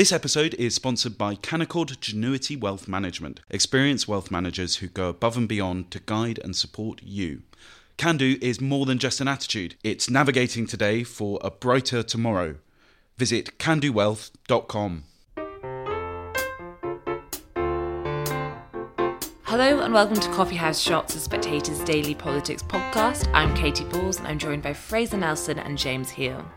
This episode is sponsored by Canaccord Genuity Wealth Management, experienced wealth managers who go above and beyond to guide and support you. Can do is more than just an attitude, it's navigating today for a brighter tomorrow. Visit candowealth.com. Hello and welcome to Coffee House Shots, the Spectator's daily politics podcast. I'm Katy Balls and I'm joined by Fraser Nelson and James Heale.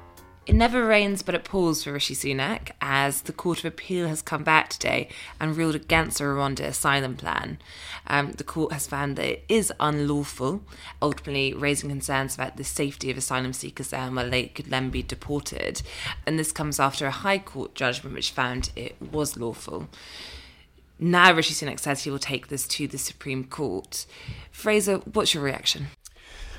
It never rains, but it pours for Rishi Sunak as the Court of Appeal has come back today and ruled against the Rwanda asylum plan. Um, the court has found that it is unlawful, ultimately raising concerns about the safety of asylum seekers there and whether they could then be deported. And this comes after a High Court judgment which found it was lawful. Now Rishi Sunak says he will take this to the Supreme Court. Fraser, what's your reaction?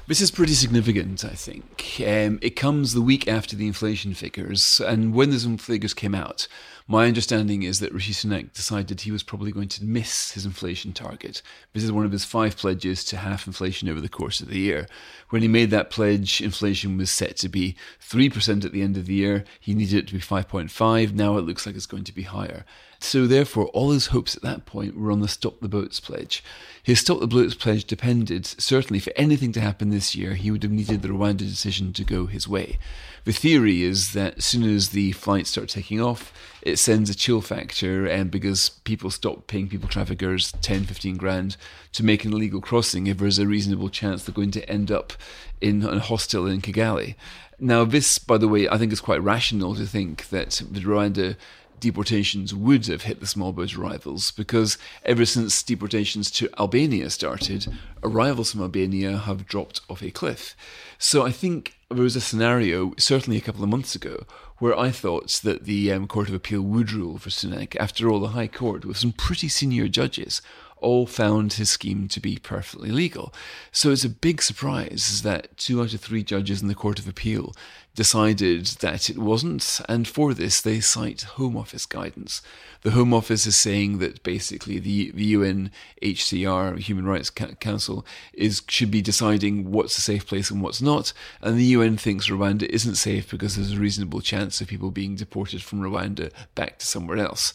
This is pretty significant, I think. Um, it comes the week after the inflation figures, and when those figures came out, my understanding is that Rishi Sunak decided he was probably going to miss his inflation target. This is one of his five pledges to half inflation over the course of the year. When he made that pledge, inflation was set to be 3% at the end of the year. He needed it to be 5.5. Now it looks like it's going to be higher. So therefore, all his hopes at that point were on the Stop the Boats pledge. His Stop the Boats pledge depended, certainly, for anything to happen this year, he would have needed the Rwanda decision to go his way. The theory is that as soon as the flights start taking off, it sends a chill factor, and because people stop paying people traffickers 10, 15 grand to make an illegal crossing, if there's a reasonable chance they're going to end up in a hostel in Kigali. Now, this, by the way, I think is quite rational to think that the Rwanda deportations would have hit the small boat arrivals because ever since deportations to Albania started, arrivals from Albania have dropped off a cliff. So I think there was a scenario, certainly a couple of months ago, where I thought that the um, Court of Appeal would rule for Sunak. After all, the High Court, with some pretty senior judges, all found his scheme to be perfectly legal. So it's a big surprise that two out of three judges in the Court of Appeal decided that it wasn't, and for this they cite Home Office guidance. The Home Office is saying that basically the, the UNHCR, Human Rights Council, is should be deciding what's a safe place and what's not, and the UN thinks Rwanda isn't safe because there's a reasonable chance of people being deported from Rwanda back to somewhere else.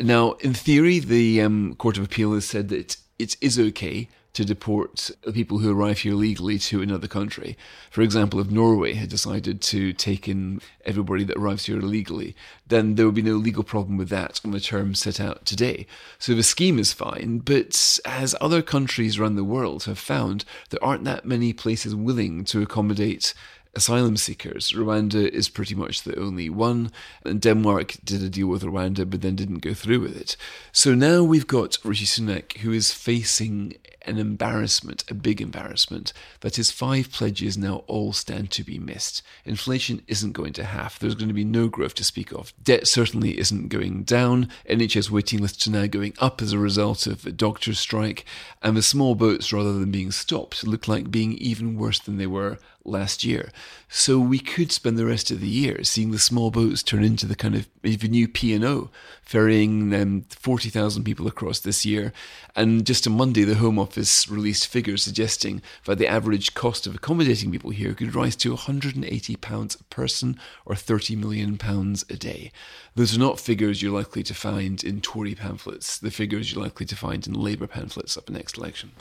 Now, in theory, the um, Court of Appeal has said that it is okay to deport people who arrive here legally to another country. For example, if Norway had decided to take in everybody that arrives here illegally, then there would be no legal problem with that on the terms set out today. So the scheme is fine, but as other countries around the world have found, there aren't that many places willing to accommodate asylum seekers. Rwanda is pretty much the only one, and Denmark did a deal with Rwanda but then didn't go through with it. So now we've got Rishi Sunak who is facing an embarrassment, a big embarrassment, that his five pledges now all stand to be missed. Inflation isn't going to half. There's going to be no growth to speak of. Debt certainly isn't going down. NHS waiting lists are now going up as a result of a doctor's strike. And the small boats, rather than being stopped, look like being even worse than they were last year. So we could spend the rest of the year seeing the small boats turn into the kind of the new P&O, ferrying um, 40,000 people across this year. And just on Monday, the Home Office released figures suggesting that the average cost of accommodating people here could rise to £180 a person or £30 million a day. Those are not figures you're likely to find in Tory pamphlets, the figures you're likely to find in Labour pamphlets up the next election.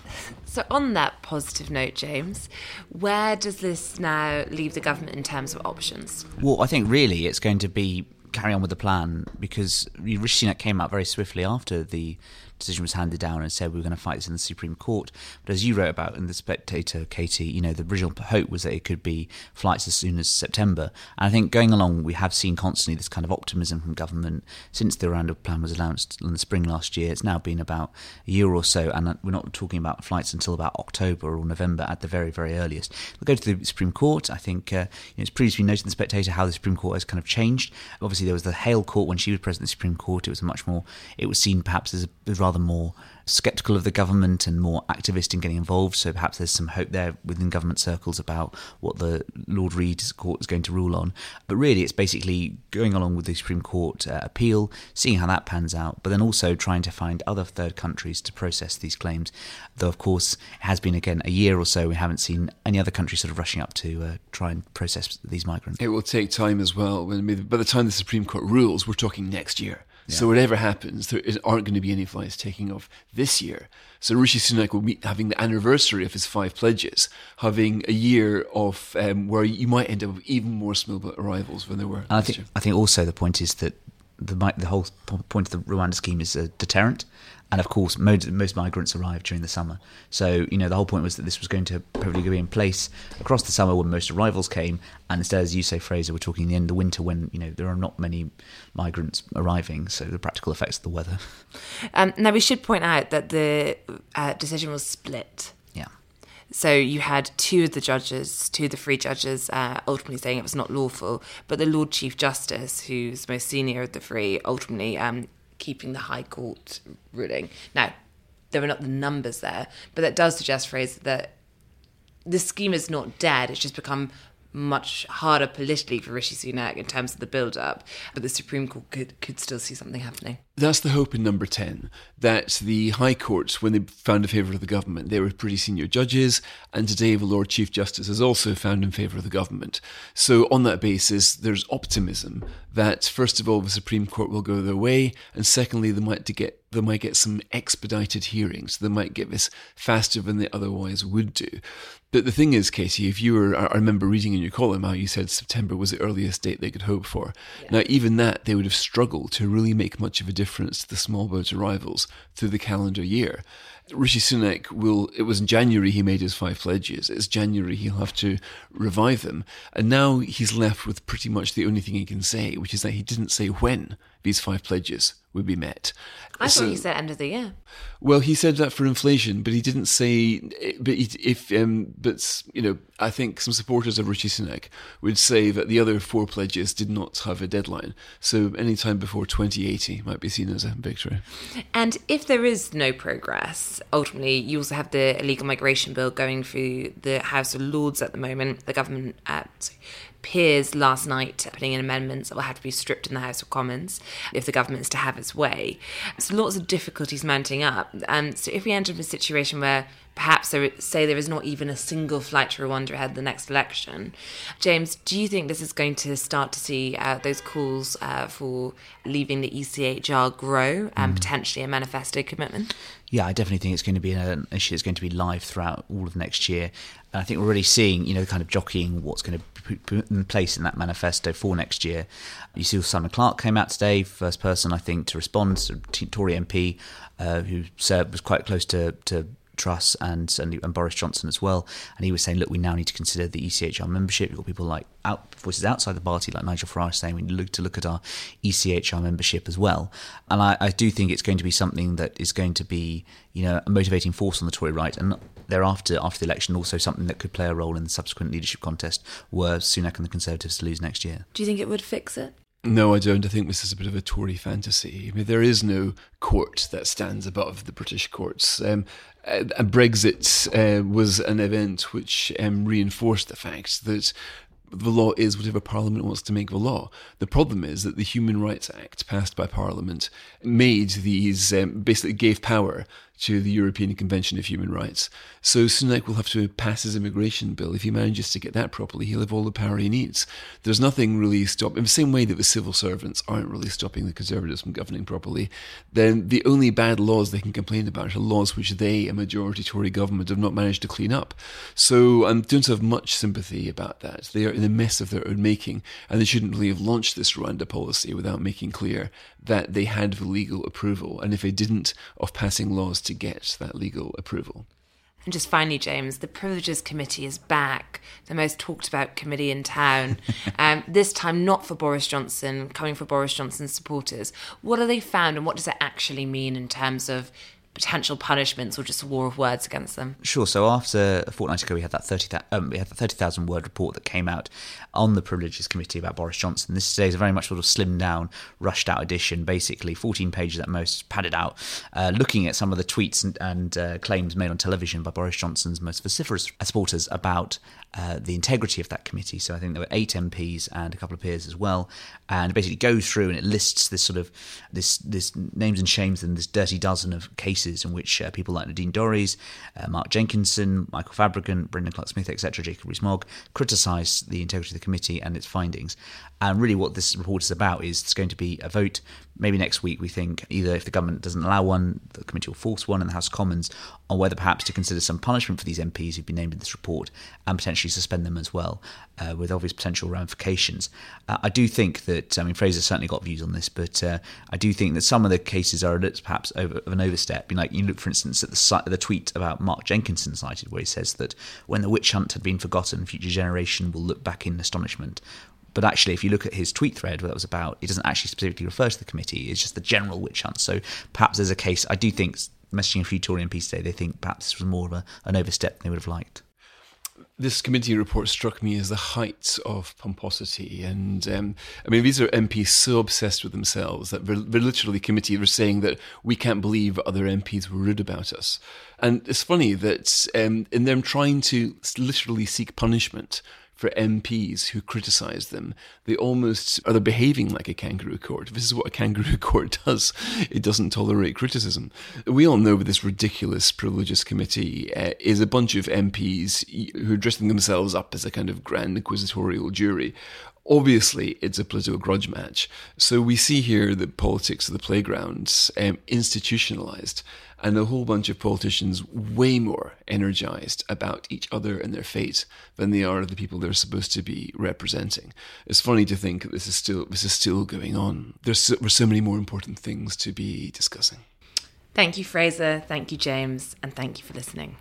So, on that positive note, James, where does this now leave the government in terms of options? Well, I think really it's going to be carry on with the plan because Rishi Sunak came out very swiftly after the decision was handed down and said we were going to fight this in the Supreme Court. But as you wrote about in the Spectator, Katy, you know the original hope was that it could be flights as soon as September. And I think going along, we have seen constantly this kind of optimism from government since the Rwanda plan was announced in the spring last year. It's now been about a year or so, and we're not talking about flights until about October or November at the very, very earliest. We'll go to the Supreme Court. I think uh, you know, it's previously noted in the Spectator how the Supreme Court has kind of changed. Obviously, there was the Hale Court when she was president of the Supreme Court. It was much more. It was seen perhaps as a rather rather more sceptical of the government and more activist in getting involved. So perhaps there's some hope there within government circles about what the Lord Reed court is going to rule on. But really, it's basically going along with the Supreme Court uh, appeal, seeing how that pans out, but then also trying to find other third countries to process these claims. Though, of course, it has been again a year or so, we haven't seen any other country sort of rushing up to uh, try and process these migrants. It will take time as well. By the time the Supreme Court rules, we're talking next year. Yeah. So whatever happens, there aren't going to be any flights taking off this year. So Rishi Sunak will be having the anniversary of his five pledges, having a year of um, where you might end up with even more small boat arrivals than there were. I think. Year. I think also the point is that the the whole point of the Rwanda scheme is a deterrent, and of course most, most migrants arrive during the summer. So you know the whole point was that this was going to probably be in place across the summer when most arrivals came. And instead as you say fraser we're talking the end of the winter when you know there are not many migrants arriving. So the practical effects of the weather. Um, now we should point out that the uh, decision was split. Yeah. So you had two of the judges, two of the three judges, uh, ultimately saying it was not lawful. But the Lord Chief Justice, who's most senior of the three, ultimately um, keeping the High Court ruling. Now, there are not the numbers there, but that does suggest, Fraser, that the scheme is not dead. It's just become much harder politically for Rishi Sunak in terms of the build up, but the Supreme Court could, could still see something happening. That's the hope in number 10 that the High Courts, when they found in favour of the government, they were pretty senior judges, and today the Lord Chief Justice has also found in favour of the government. So, on that basis, there's optimism that, first of all, the Supreme Court will go their way, and secondly, they might get they might get some expedited hearings. They might get this faster than they otherwise would do. But the thing is, Katy, if you were, I remember reading in your column how you said September was the earliest date they could hope for. Yeah. Now, even that, they would have struggled to really make much of a difference to the small boat arrivals through the calendar year. Rishi Sunak will, it was in January he made his five pledges. It's January he'll have to revive them. And now he's left with pretty much the only thing he can say, which is that he didn't say when these five pledges would be met. I so, thought he said end of the year. Well, he said that for inflation, but he didn't say. But if um, but you know, I think some supporters of Rishi Sunak would say that the other four pledges did not have a deadline. So any time before 2080 might be seen as a victory. And if there is no progress, ultimately, you also have the illegal migration bill going through the House of Lords at the moment. The government uh, at peers last night putting in amendments that will have to be stripped in the House of Commons if the government is to have its way. So lots of difficulties mounting up. And so if we end up in a situation where perhaps there, say there is not even a single flight to Rwanda ahead of the next election, James, do you think this is going to start to see uh, those calls uh, for leaving the ECHR grow and mm. potentially a manifesto commitment? Yeah, I definitely think it's going to be an issue that's going to be live throughout all of next year. And I think we're already seeing, you know, kind of jockeying what's going to be put in place in that manifesto for next year. You see, Simon Clarke came out today, first person, I think, to respond, Tory MP, uh, who served, was quite close to, to Truss and, and, and Boris Johnson as well. And he was saying, look, we now need to consider the ECHR membership. You've got people like out, voices outside the party, like Nigel Farage, saying we need to look at our ECHR membership as well. And I, I do think it's going to be something that is going to be, you know, a motivating force on the Tory right, and thereafter, after the election, also something that could play a role in the subsequent leadership contest were Sunak and the Conservatives to lose next year. Do you think it would fix it? No, I don't. I think this is a bit of a Tory fantasy. I mean, there is no court that stands above the British courts. Um, uh, Brexit uh, was an event which um, reinforced the fact that the law is whatever Parliament wants to make the law. The problem is that the Human Rights Act passed by Parliament made these, um, basically gave power to the European Convention of Human Rights. So Sunak will have to pass his immigration bill. If he manages to get that properly, he'll have all the power he needs. There's nothing really stopping, in the same way that the civil servants aren't really stopping the Conservatives from governing properly, then the only bad laws they can complain about are laws which they, a majority Tory government, have not managed to clean up. So I don't have much sympathy about that. They are in a mess of their own making, and they shouldn't really have launched this Rwanda policy without making clear that they had the legal approval, and if they didn't, of passing laws to get that legal approval. And just finally, James, the Privileges Committee is back, the most talked about committee in town. um, this time, not for Boris Johnson, coming for Boris Johnson's supporters. What have they found, and what does it actually mean in terms of potential punishments or just a war of words against them? Sure. So after a fortnight ago, we had that thirty um, we had thirty thousand word report that came out on the Privileges Committee about Boris Johnson. This today is a very much sort of slimmed down, rushed out edition, basically fourteen pages at most, padded out, uh, looking at some of the tweets and, and uh, claims made on television by Boris Johnson's most vociferous supporters about uh, the integrity of that committee. So I think there were eight MPs and a couple of peers as well, and basically goes through and it lists this sort of this this names and shames and this dirty dozen of cases in which uh, people like Nadine Dorries, uh, Mark Jenkinson, Michael Fabricant, Brendan Clarke-Smith, etc., Jacob Rees-Mogg, criticised the integrity of the committee and its findings. And really, what this report is about is it's going to be a vote maybe next week. We think either if the government doesn't allow one, the committee will force one in the House of Commons on whether perhaps to consider some punishment for these MPs who've been named in this report and potentially suspend them as well, uh, with obvious potential ramifications. Uh, I do think that I mean Fraser certainly got views on this, but uh, I do think that some of the cases are perhaps over, of an overstep. Know, like you look, for instance, at the, the tweet about Mark Jenkinson cited, where he says that when the witch hunt had been forgotten, future generation will look back in astonishment. But actually, if you look at his tweet thread, what that was about, it doesn't actually specifically refer to the committee. It's just the general witch hunt. So perhaps there's a case. I do think messaging a few Tory MPs today, they think perhaps this was more of a, an overstep than they would have liked this committee report struck me as the height of pomposity. And um, I mean, these are MPs so obsessed with themselves that they're, they're literally committee were saying that we can't believe other MPs were rude about us. And it's funny that um, in them trying to literally seek punishment for MPs who criticise them. They almost are they behaving like a kangaroo court. This is what a kangaroo court does. It doesn't tolerate criticism. We all know this ridiculous privileges committee uh, is a bunch of MPs who are dressing themselves up as a kind of grand inquisitorial jury Obviously, it's a political grudge match. So we see here the politics of the playgrounds um, institutionalized and a whole bunch of politicians way more energized about each other and their fate than they are of the people they're supposed to be representing. It's funny to think this is still this is still going on. There's so, there's so many more important things to be discussing. Thank you, Fraser. Thank you, James, and thank you for listening.